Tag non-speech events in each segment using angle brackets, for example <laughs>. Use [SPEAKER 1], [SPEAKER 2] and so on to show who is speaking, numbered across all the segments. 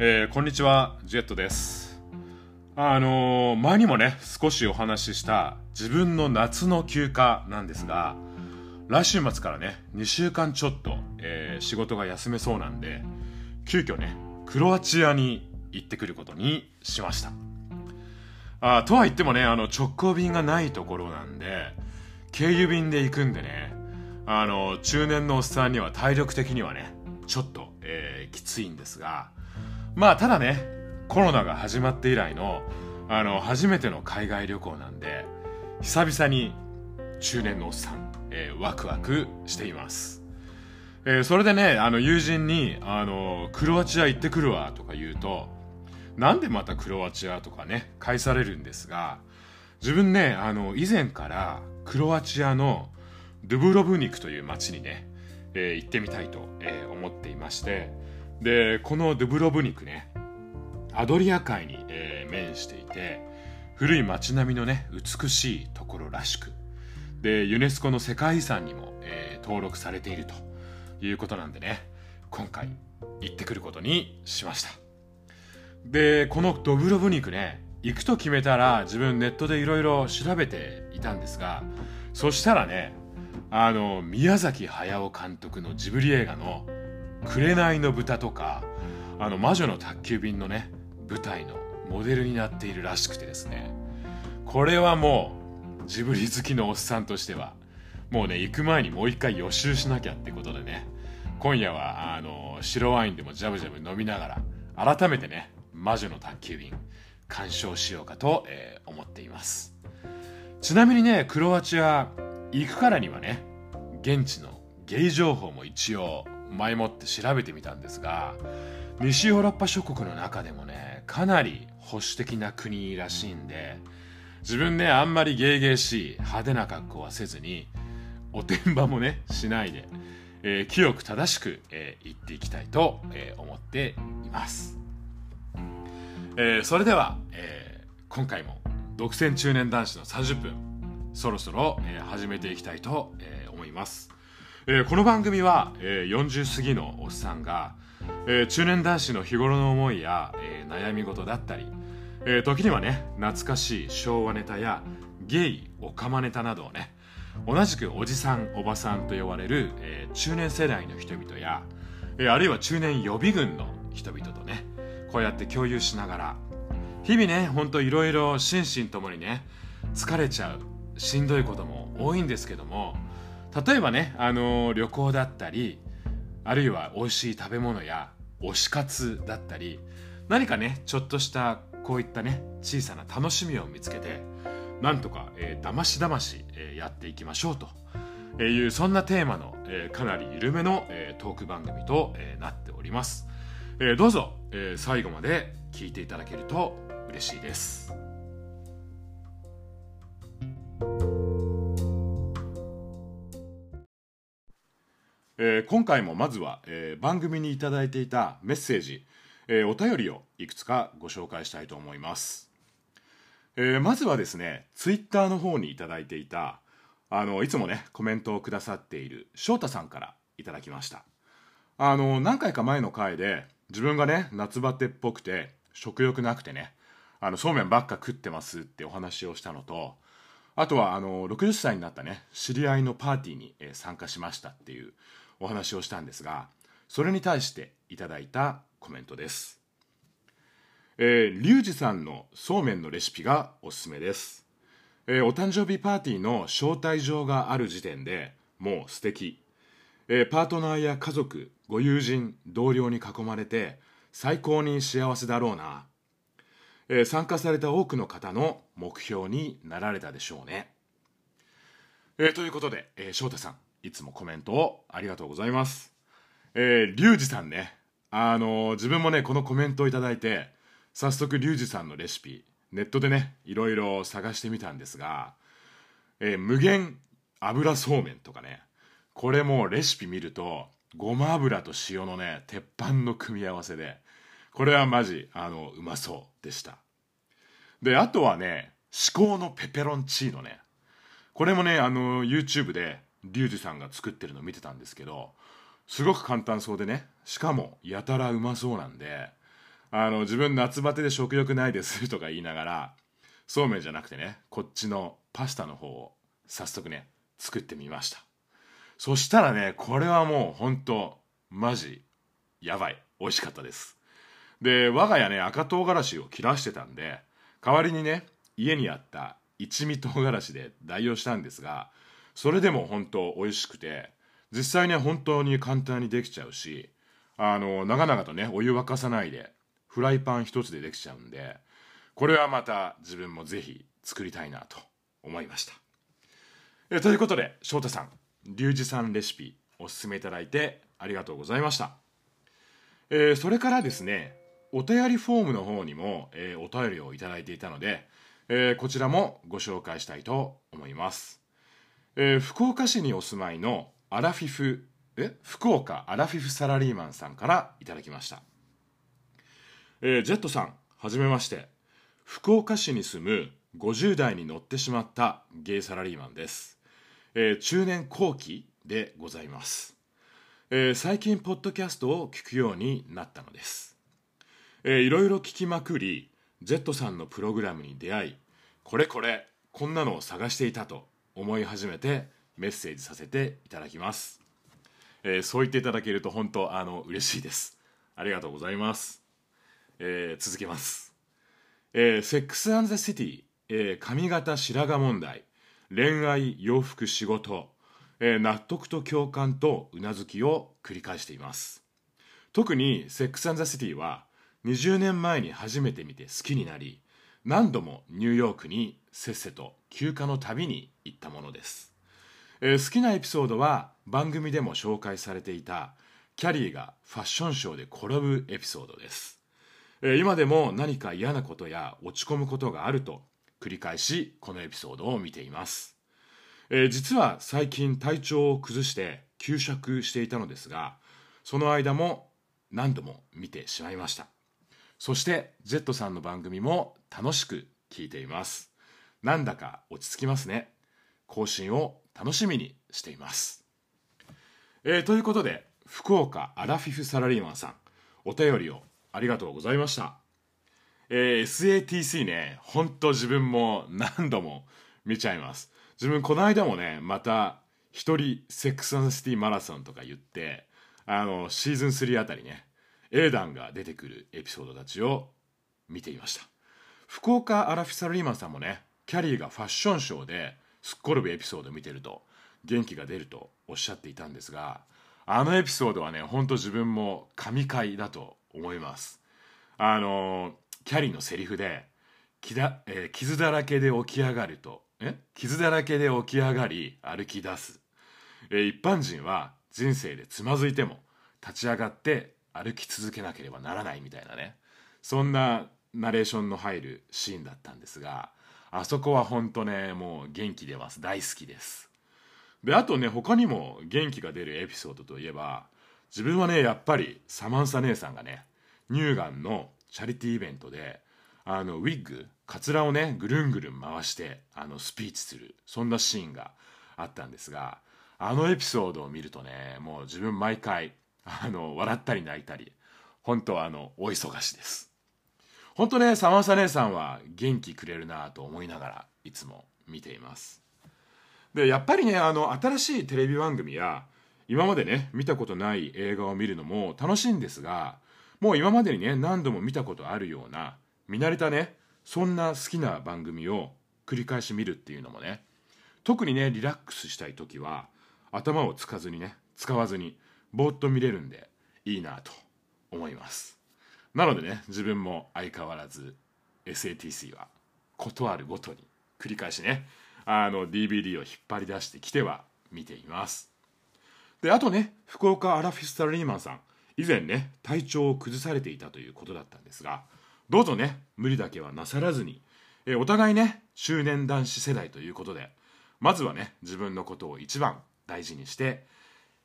[SPEAKER 1] えー、こんにちは、ジェットです。あのー前にもね、少しお話しした自分の夏の休暇なんですが、来週末からね、2週間ちょっと、えー仕事が休めそうなんで、急遽ね、クロアチアに行ってくることにしました。あとは言ってもね、あの、直行便がないところなんで、経由便で行くんでね、あの、中年のおっさんには体力的にはね、ちょっと、えーきついんですが、まあ、ただね、コロナが始まって以来の、あの、初めての海外旅行なんで、久々に中年のおっさん、えーワクワクしています。えーそれでね、あの、友人に、あの、クロアチア行ってくるわ、とか言うと、なんでまたクロアチアとかね、返されるんですが、自分ね、あの、以前からクロアチアのドゥブロブニクという町にね、えー行ってみたいと、え思っていまして、で、このドゥブロブニクね、アドリア海に、えー面していて、古い町並みのね、美しいところらしく、で、ユネスコの世界遺産にも、えー登録されているということなんでね、今回行ってくることにしました。で、このドブロブニクね、行くと決めたら自分ネットでいろいろ調べていたんですが、そしたらね、あの、宮崎駿監督のジブリ映画の紅の豚とか、あの、魔女の宅急便のね、舞台のモデルになっているらしくてですね、これはもう、ジブリ好きのおっさんとしては、もうね、行く前にもう一回予習しなきゃってことでね、今夜は、あの、白ワインでもジャブジャブ飲みながら、改めてね、魔女の宅急便、鑑賞しようかと、えー思っています。ちなみにね、クロアチア、行くからにはね、現地のゲイ情報も一応、前もって調べてみたんですが、西ヨーロッパ諸国の中でもね、かなり保守的な国らしいんで、自分ね、あんまりゲーゲーしい派手な格好はせずに、おてんばもね、しないで、えー清く正しく、えー言っていきたいと、えー思っています。えーそれでは、えー今回も独占中年男子の30分、そろそろ、えー始めていきたいと、えー思います。えーこの番組は、えー40過ぎのおっさんが、えー中年男子の日頃の思いや、えー悩み事だったり、えー時にはね懐かしい昭和ネタやゲイオカマネタなどをね同じくおじさんおばさんと呼ばれる、えー中年世代の人々や、えーあるいは中年予備軍の人々とねこうやって共有しながら日々ねほんといろいろ心身ともにね疲れちゃうしんどいことも多いんですけども例えばね、あのー旅行だったりあるいは美味しい食べ物や推し活だったり何かねちょっとしたこういったね小さな楽しみを見つけてなんとか、えー、だましだまし、えーやっていきましょうとえーいうそんなテーマの、えーかなり緩めの、えートーク番組と、えーなっております、えーどうぞ、えー最後まで聞いていただけると嬉しいです。えー今回もまずは、えー番組にいただいていたメッセージ、えーお便りをいくつかご紹介したいと思います、えまずはですねツイッターの方にいただいていたあのいつもねコメントをくださっている翔太さんからいただきました。あの何回か前の回で自分がね夏バテっぽくて食欲なくてねあのそうめんばっか食ってますってお話をしたのとあとはあの60歳になったね知り合いのパーティーにえ参加しましたっていうお話をしたんですがそれに対していただいたコメントです。えー、リュウジさんのそうめんのレシピがおすすめです、えーお誕生日パーティーの招待状がある時点でもう素敵、えーパートナーや家族ご友人同僚に囲まれて最高に幸せだろうな、えー参加された多くの方の目標になられたでしょうね、えーということで、えー翔太さんいつもコメントをありがとうございますえー、リュウジさんね、あのー自分もね、このコメントをいただいて、早速リュウジさんのレシピ、ネットでね、いろいろ探してみたんですが、えー無限油そうめんとかね、これもレシピ見ると、ごま油と塩のね、鉄板の組み合わせで、これはマジ、あの、うまそうでした。で、あとはね、至高のペペロンチーノね。これもね、あの、YouTube で、リュウジさんが作ってるの見てたんですけど、すごく簡単そうでね、しかもやたらうまそうなんで、あの自分夏バテで食欲ないです <laughs> とか言いながらそうめんじゃなくてねこっちのパスタの方を早速ね作ってみました。そしたらねこれはもうほんとマジやばい。美味しかったです。で我が家ね赤唐辛子を切らしてたんで代わりにね家にあった一味唐辛子で代用したんですがそれでも本当美味しくて実際ね本当に簡単にできちゃうしあの長々とねお湯沸かさないでフライパン一つでできちゃうんでこれはまた自分もぜひ作りたいなと思いました。えということで翔太さんリュウジさんレシピおすすめいただいてありがとうございました、えー、それからですねお便りフォームの方にも、えー、お便りをいただいていたので、えー、こちらもご紹介したいと思います、えー、福岡市にお住まいのアラフィフえ福岡アラフィフサラリーマンさんからいただきました、えー、ジェットさんはじめまして。福岡市に住む50代に乗ってしまったゲイサラリーマンです、えー、中年後期でございます、えー、最近ポッドキャストを聞くようになったのです、えー、いろいろ聞きまくり Z さんのプログラムに出会いこれこれこんなのを探していたと思い始めてメッセージさせていただきます、えー、そう言っていただけると本当あの嬉しいです。ありがとうございます、えー、続けます。えー、セックス・アン・ザ・シティ、えー、髪型白髪問題。恋愛洋服仕事、えー、納得と共感とうなずきを繰り返しています。特にセックス・アン・ザ・シティは20年前に初めて見て好きになり何度もニューヨークにせっせと休暇の旅に行ったものです、えー、好きなエピソードは番組でも紹介されていたキャリーがファッションショーで転ぶエピソードです。え今でも何か嫌なことや落ち込むことがあると繰り返しこのエピソードを見ています、え実は最近体調を崩して休職していたのですがその間も何度も見てしまいました。そして Z さんの番組も楽しく聞いています。なんだか落ち着きますね。更新を楽しみにしています、えー、ということで福岡アラフィフサラリーマンさんお便りをありがとうございました。えー、SATC ね、ほんと自分も何度も見ちゃいます。自分この間もね、また一人セックスシティマラソンとか言って、あの、シーズン3あたりね、英断が出てくるエピソードたちを見ていました。福岡アラフィサラリーマンさんもね、キャリーがファッションショーですっ転ぶエピソード見てると元気が出るとおっしゃっていたんですが、あのエピソードはね、ほんと自分も神回だと思います。あのキャリーのセリフで、え、傷だらけで起き上がるとえ？傷だらけで起き上がり歩き出す、え、一般人は人生でつまずいても立ち上がって歩き続けなければならないみたいなね。そんなナレーションの入るシーンだったんですがあそこは本当ねもう元気出ます大好きです。であとね他にも元気が出るエピソードといえば自分はねやっぱりサマンサ姉さんがね乳がんのチャリティーイベントであのウィッグカツラをねぐるんぐるん回してあのスピーチするそんなシーンがあったんですがあのエピソードを見るとねもう自分毎回あの笑ったり泣いたり本当あのお忙しです。本当ねサマンサ姉さんは元気くれるなと思いながらいつも見ています。でやっぱりねあの新しいテレビ番組や今までね見たことない映画を見るのも楽しいんですがもう今までにね何度も見たことあるような見慣れたねそんな好きな番組を繰り返し見るっていうのもね特にねリラックスしたい時は頭をつかずにね使わずにぼーっと見れるんでいいなと思います。なのでね自分も相変わらず SATC は事あるごとに繰り返しねあの DVD を引っ張り出してきては見ています。であとね福岡アラフィスタリーマンさん。以前ね体調を崩されていたということだったんですがどうぞね無理だけはなさらずに、えお互いね中年男子世代ということでまずはね自分のことを一番大事にして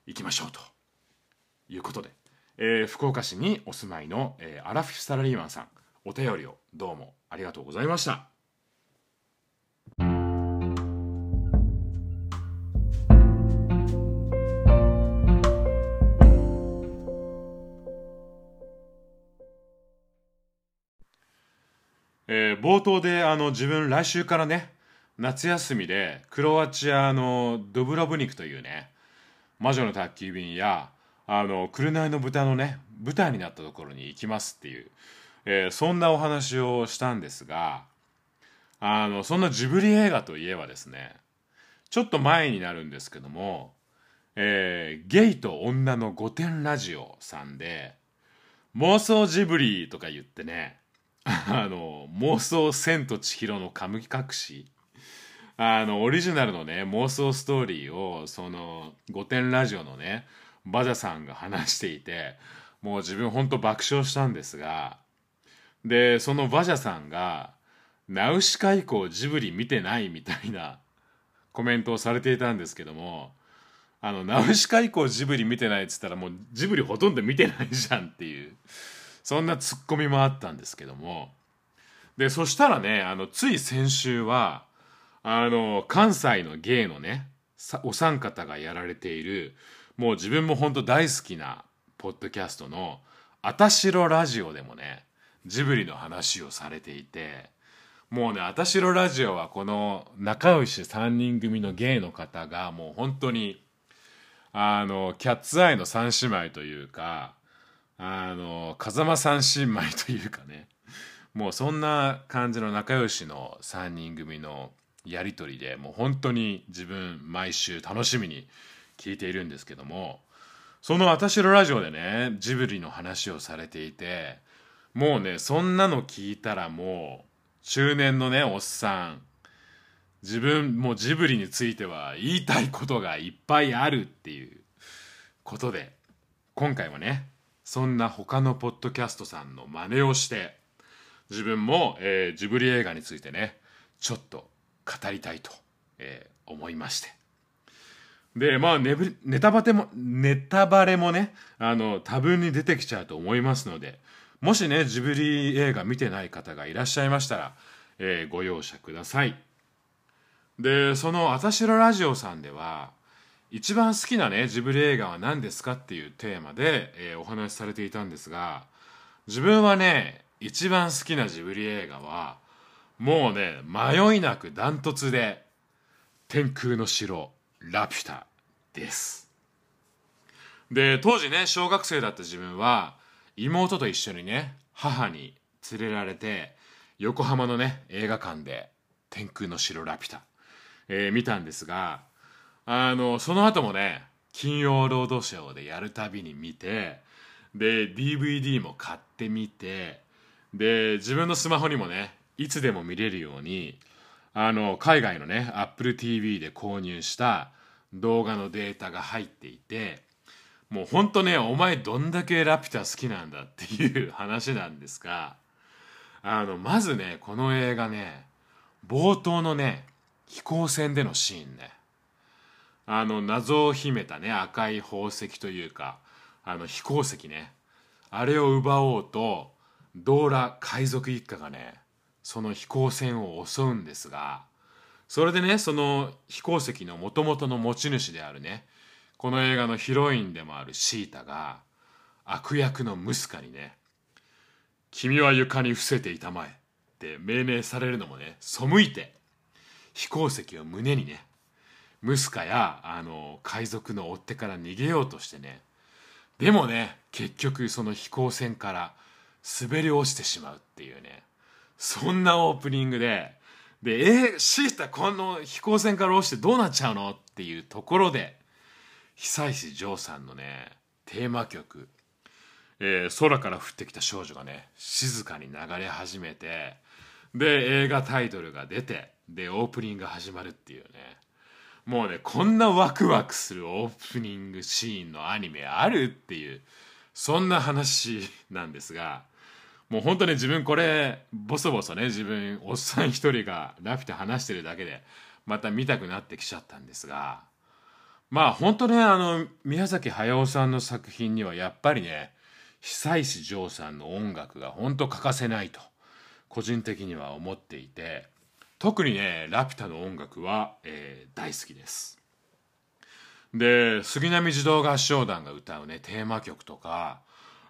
[SPEAKER 1] いきましょうということで、えー、福岡市にお住まいの、えー、アラフィフサラリーマンさんお便りをどうもありがとうございました。えー、冒頭であの自分来週からね夏休みでクロアチアのドブロブニクというね魔女の宅急便やあの紅の豚のね舞台になったところに行きますっていう、えー、そんなお話をしたんですがあのそんなジブリ映画といえばですねちょっと前になるんですけども、えー、ゲイと女の御殿ラジオさんで妄想ジブリとか言ってねあの妄想千と千尋の神隠しあのオリジナルのね妄想ストーリーをその「御殿ラジオ」のねバジャさんが話していてもう自分ほんと爆笑したんですがでそのバジャさんが「ナウシカ以降ジブリ見てない」みたいな <laughs> コメントをされていたんですけどもあのナウシカ以降ジブリ見てないっつったらもうジブリほとんど見てないじゃんっていうそんなツッコミもあったんですけどもでそしたらねあのつい先週はあの関西の芸のねお三方がやられているもう自分も本当大好きなポッドキャストの「あたしろラジオ」でもねジブリの話をされていてもうねあたしろラジオはこの仲良し3人組の芸の方がもう本当にあのキャッツアイの3姉妹というかあの風間三姉妹というかねもうそんな感じの仲良しの3人組のやり取りでもう本当に自分毎週楽しみに聞いているんですけどもその私のラジオでねジブリの話をされていてもうねそんなの聞いたらもう中年のねおっさん自分もジブリについては言いたいことがいっぱいあるっていうことで今回はねそんな他のポッドキャストさんの真似をして自分も、えー、ジブリ映画についてねちょっと語りたいと、えー、思いまして。でまあネネタバテもネタバレもねあの多分に出てきちゃうと思いますのでもしねジブリ映画見てない方がいらっしゃいましたら、えー、ご容赦ください。でその「あたしろラジオ」さんでは一番好きなねジブリ映画は何ですかっていうテーマで、えー、お話しされていたんですが自分はね一番好きなジブリ映画はもうね迷いなくダントツで「天空の城。ラピュタ」です。で当時ね小学生だった自分は妹と一緒にね母に連れられて横浜のね映画館で「天空の城ラピュタ」えー、見たんですがあのその後もね金曜ロードショーでやるたびに見てで DVD も買ってみてで自分のスマホにもねいつでも見れるようにあの海外のね AppleTV で購入した動画のデータが入っていてもうほんとねお前どんだけラピュタ好きなんだっていう話なんですがあのまずねこの映画ね冒頭のね飛行船でのシーンね。あの謎を秘めたね赤い宝石というかあの飛行石ねあれを奪おうとドーラ海賊一家がねその飛行船を襲うんですがそれでねその飛行石のもともとの持ち主であるねこの映画のヒロインでもあるシータが悪役のムスカにね「君は床に伏せていたまえ」って命名されるのもね背いて飛行石を胸にねムスカやあの海賊の追っ手から逃げようとしてねでもね結局その飛行船から滑り落ちてしまうっていうねそんなオープニングで、で、えー、シータこの飛行船から落ちてどうなっちゃうのっていうところで、久石譲さんのね、テーマ曲、えー、空から降ってきた少女がね、静かに流れ始めて、で、映画タイトルが出て、で、オープニングが始まるっていうね。もうね、こんなワクワクするオープニングシーンのアニメあるっていう、そんな話なんですが、もう本当に自分これボソボソね自分おっさん一人がラピュタ話してるだけでまた見たくなってきちゃったんですがまあ本当ねあの宮崎駿さんの作品にはやっぱりね久石譲さんの音楽が本当欠かせないと個人的には思っていて特にねラピュタの音楽は、えー、大好きです。で杉並児童合唱団が歌うねテーマ曲とか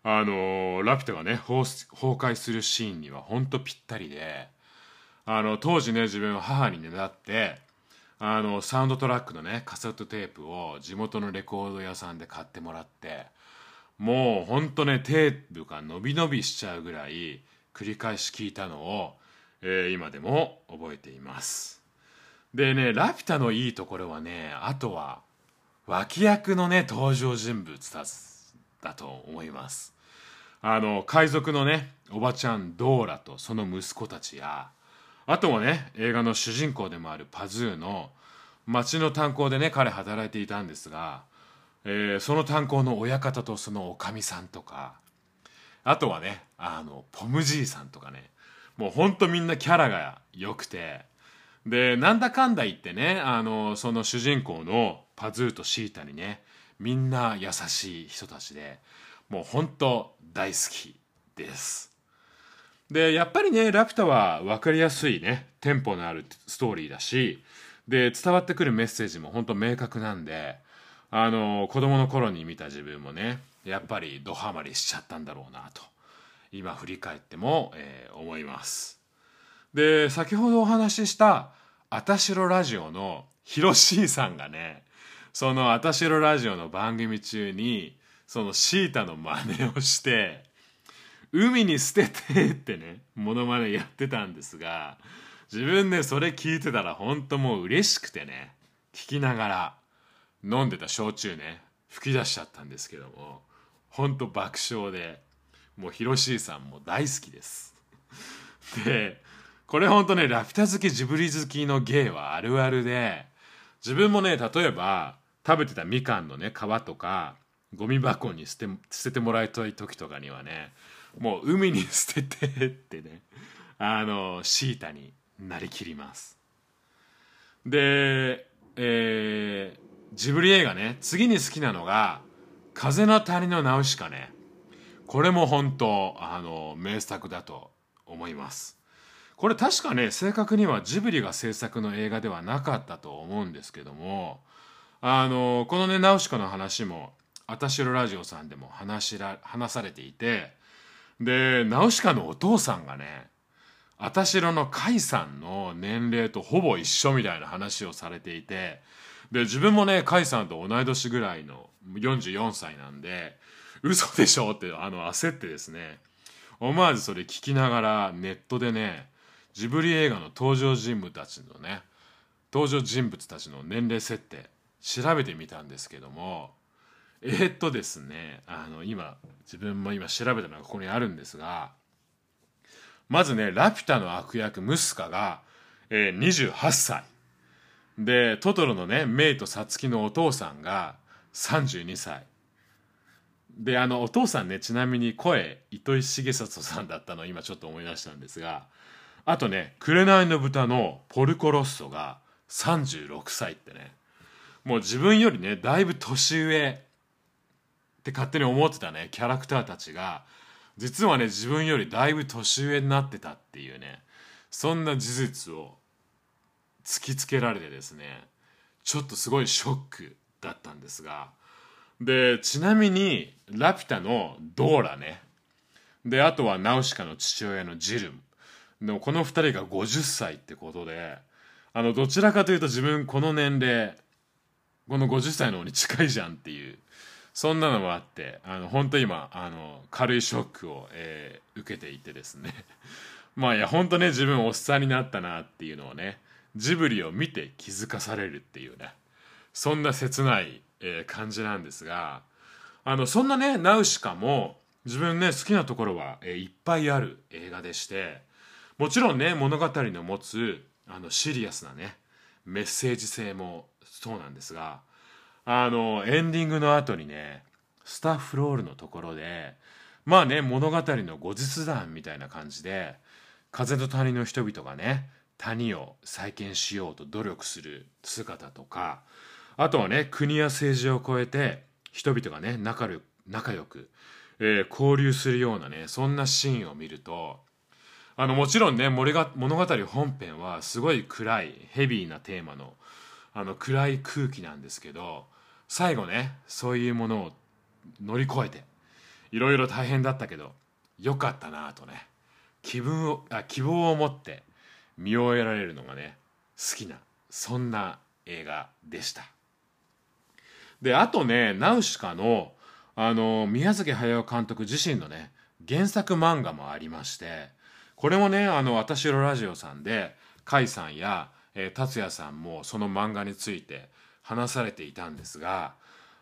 [SPEAKER 1] あのラピュタがね崩壊するシーンにはほんとぴったりであの当時ね自分は母にねだってあのサウンドトラックのねカセットテープを地元のレコード屋さんで買ってもらってもうほんとねテープが伸び伸びしちゃうぐらい繰り返し聞いたのを、えー、今でも覚えています。でねラピュタのいいところはねあとは脇役のね登場人物だだと思います。あの海賊のねおばちゃんドーラとその息子たちやあとはね映画の主人公でもあるパズーの町の炭鉱でね彼働いていたんですが、えー、その炭鉱の親方とそのおかみさんとかあとはねあのポムじいさんとかねもうほんとみんなキャラが良くてでなんだかんだ言ってねあのその主人公のパズーとシータにねみんな優しい人たちでもうほんと大好きです。でやっぱりねラピュタは分かりやすいねテンポのあるストーリーだしで伝わってくるメッセージも本当明確なんであの子供の頃に見た自分もねやっぱりドハマりしちゃったんだろうなと今振り返っても、えー、思います。で先ほどお話しした「あたしろラジオ」のヒロシーさんがねその「あたしろラジオ」の番組中にそのシータの真似をして「海に捨てて」ってねモノマネやってたんですが自分でそれ聞いてたら本当もう嬉しくてね聞きながら飲んでた焼酎ね吹き出しちゃったんですけども本当爆笑でもうヒロシーさんも大好きです。でこれ本当ねラピュタ好きジブリ好きの芸はあるあるで自分もね例えば食べてたみかんのね皮とかゴミ箱に捨て捨ててもらいたい時とかにはねもう海に捨ててってねあのシータになりきります。で、えー、ジブリ映画ね次に好きなのが「風の谷のナウシカね」これも本当あの名作だと思います。これ確かね正確にはジブリが制作の映画ではなかったと思うんですけどもあのこのねナウシカの話も「あたしろラジオ」さんでも話ら話されていてでナウシカのお父さんがねあたしろの甲斐さんの年齢とほぼ一緒みたいな話をされていてで自分もね甲斐さんと同い年ぐらいの44歳なんで嘘でしょってあの焦ってですね思わずそれ聞きながらネットでねジブリ映画の登場人物たちのね登場人物たちの年齢設定調べてみたんですけどもえー、っとですねあの今自分も今調べたのがここにあるんですがまずねラピュタの悪役ムスカが、えー、28歳。でトトロのねメイとサツキのお父さんが32歳。であのお父さんねちなみに声糸井重里さんだったのを今ちょっと思い出したんですがあとね「紅の豚」のポルコロッソが36歳ってね。もう自分よりねだいぶ年上って勝手に思ってたねキャラクターたちが。実はね自分よりだいぶ年上になってたっていうねそんな事実を突きつけられてですねちょっとすごいショックだったんですが。でちなみにラピュタのドーラね。であとはナウシカの父親のジルム。でもこの2人が50歳ってことであのどちらかというと自分この年齢この50歳の方に近いじゃんっていう。そんなのもあってあの本当今あの軽いショックを、えー、受けていてですね。<laughs> まあいや本当ね自分おっさんになったなっていうのをねジブリを見て気づかされるっていうね。そんな切ない、えー、感じなんですがあのそんなねナウシカも自分ね好きなところは、えー、いっぱいある映画でしてもちろんね物語の持つあのシリアスなねメッセージ性もそうなんですがあのエンディングの後にねスタッフロールのところでまあね物語の後日談みたいな感じで風と谷の人々がね谷を再建しようと努力する姿とかあとはね国や政治を超えて人々がね仲良仲良く、えー、交流するようなねそんなシーンを見るとあのもちろんね物語本編はすごい暗いヘビーなテーマのあの暗い空気なんですけど最後ねそういうものを乗り越えていろいろ大変だったけどよかったなとね気分をあ希望を持って見終えられるのがね好きなそんな映画でした。であとねナウシカのあの宮崎駿監督自身のね原作漫画もありましてこれもねあの私のラジオさんで甲斐さんや、えー、達也さんもその漫画について話されていたんですが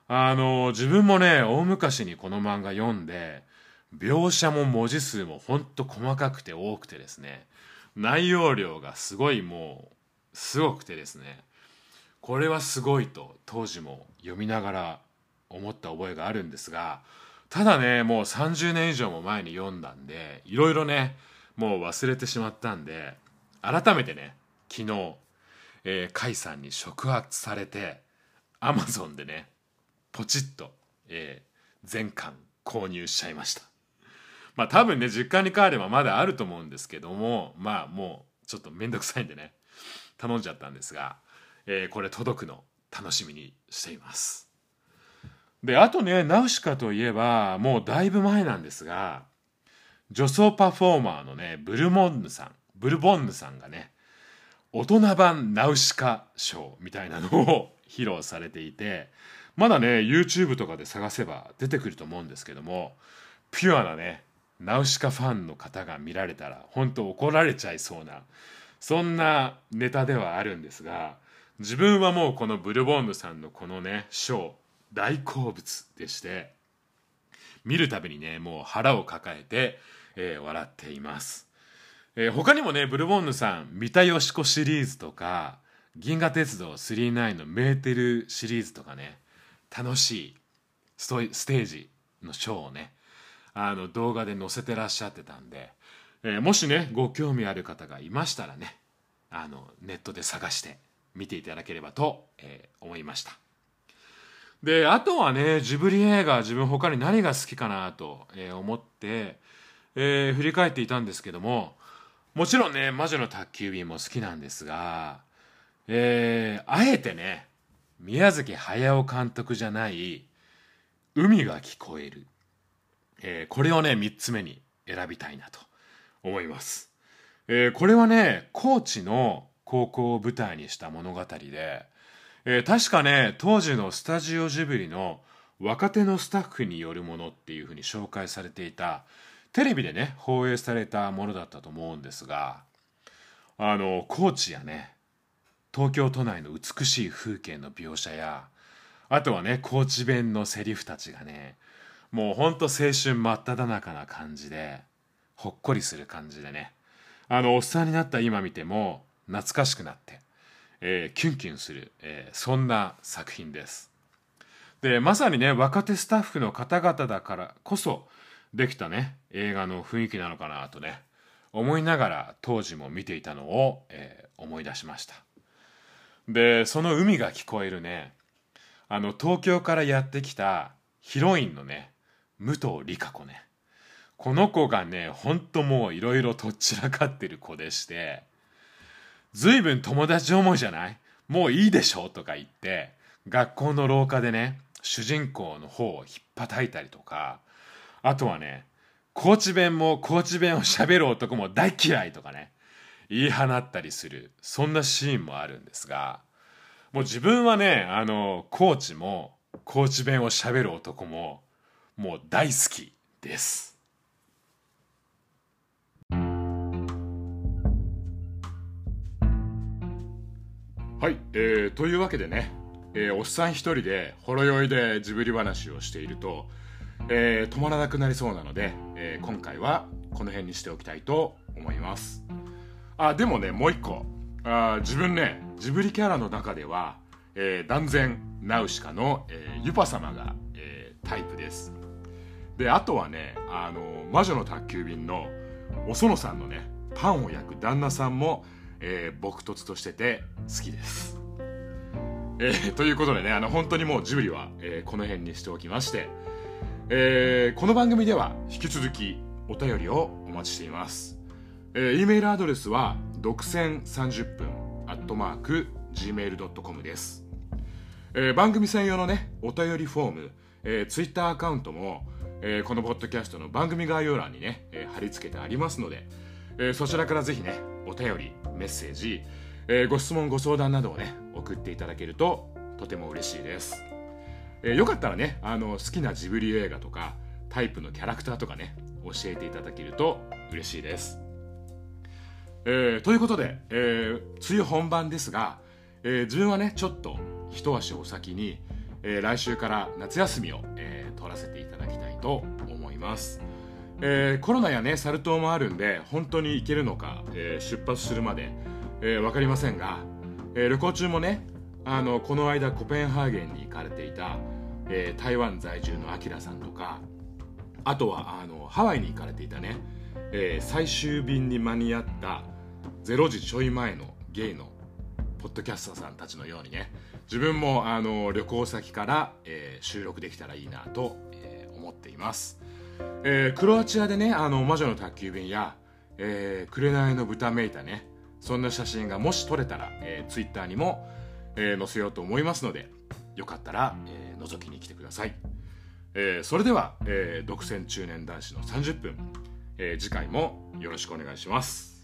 [SPEAKER 1] あの自分もね大昔にこの漫画読んで描写も文字数もほんと細かくて多くてですね内容量がすごいもうすごくてですねこれはすごいと当時も読みながら思った覚えがあるんですがただねもう30年以上も前に読んだんでいろいろねもう忘れてしまったんで改めてね昨日、えー、甲斐さんに触発されてアマゾンでねポチッと、えー、全巻購入しちゃいました。まあ多分ね実家に帰ればまだあると思うんですけどもまあもうちょっと面倒くさいんでね頼んじゃったんですが、えー、これ届くの楽しみにしています。であとねナウシカといえばもうだいぶ前なんですが女装パフォーマーのねブルモンヌさんブルボンヌさんがね大人版ナウシカショーみたいなのを披露されていてまだね YouTube とかで探せば出てくると思うんですけどもピュアなねナウシカファンの方が見られたら本当怒られちゃいそうなそんなネタではあるんですが自分はもうこのブルボンヌさんのこのねショー大好物でして見るたびにねもう腹を抱えて、えー、笑っています、えー、他にもねブルボンヌさん三田佳子シリーズとか銀河鉄道999のメーテルシリーズとかね楽しいステージのショーをねあの動画で載せてらっしゃってたんで、えー、もしねご興味ある方がいましたらねあのネットで探して見ていただければと、えー、思いました。であとはねジブリ映画自分他に何が好きかなと、えー、思って、え、振り返っていたんですけどももちろんね「魔女の宅急便」も好きなんですが、えー、あえてね宮崎駿監督じゃない「海が聞こえる」えー、これをね3つ目に選びたいなと思います、えー、これはね高知の高校を舞台にした物語で、えー、確かね当時のスタジオジブリの若手のスタッフによるものっていうふうに紹介されていたテレビでね放映されたものだったと思うんですがあの高知やね東京都内の美しい風景の描写やあとはね高知弁のセリフたちがねもうほんと青春真っ只中な感じでほっこりする感じでねあのおっさんになった今見ても懐かしくなって、えー、キュンキュンする、えー、そんな作品です。でまさにね若手スタッフの方々だからこそできたね。映画の雰囲気なのかなとね。思いながら当時も見ていたのを、えー、思い出しました。でその海が聞こえるね。あの東京からやってきたヒロインのね武藤理香子ね。この子がねほんともういろいろとっちらかってる子でして随分友達思いじゃない？もういいでしょ？とか言って学校の廊下でね主人公の方をひっぱたいたりとかあとはね高知弁も高知弁をしゃべる男も大嫌いとかね言い放ったりするそんなシーンもあるんですがもう自分はねあの高知も高知弁をしゃべる男ももう大好きです。はい、えー、というわけでね、えー、おっさん一人でほろ酔いでジブリ話をしていると、えー、止まらなくなりそうなので、えー、今回はこの辺にしておきたいと思います。あでもねもう一個。あ自分ねジブリキャラの中では、えー、断然ナウシカの、えー、ユパ様が、えー、タイプです。であとはねあの魔女の宅急便のお園さんのねパンを焼く旦那さんも、えー、僕突としてて好きです、えー、ということでねあの本当にもうジブリは、えー、この辺にしておきまして、えー、この番組では引き続きお便りをお待ちしています、えー、E メールアドレスは独占30分アットマーク gmail.com です、えー、番組専用のねお便りフォーム、えー、ツイッターアカウントもえー、このポッドキャストの番組概要欄にね、えー、貼り付けてありますので、えー、そちらからぜひねお便りメッセージ、えー、ご質問ご相談などをね送っていただけるととても嬉しいです、えー、よかったらねあの好きなジブリ映画とかタイプのキャラクターとかね教えていただけると嬉しいです、えー、ということで、えー、梅雨本番ですが、えー、自分はねちょっと一足お先に、えー、来週から夏休みを、えー、取らせていただきたいと思います、えー、コロナやねサル痘もあるんで本当に行けるのか、えー、出発するまで、えー、分かりませんが、えー、旅行中もねあのこの間コペンハーゲンに行かれていた、えー、台湾在住のアキラさんとかあとはあのハワイに行かれていたね、えー、最終便に間に合った0時ちょい前のゲイのポッドキャスターさんたちのようにね自分もあの旅行先から、えー、収録できたらいいなと、え、思っています、えー、クロアチアでねあの魔女の宅急便や「えー、紅の豚めいたねそんな写真がもし撮れたら、えー、ツイッターにも、えー、載せようと思いますのでよかったら、えー、覗きに来てください、えー、それでは、えー、独占中年男子の30分、えー、次回もよろしくお願いします。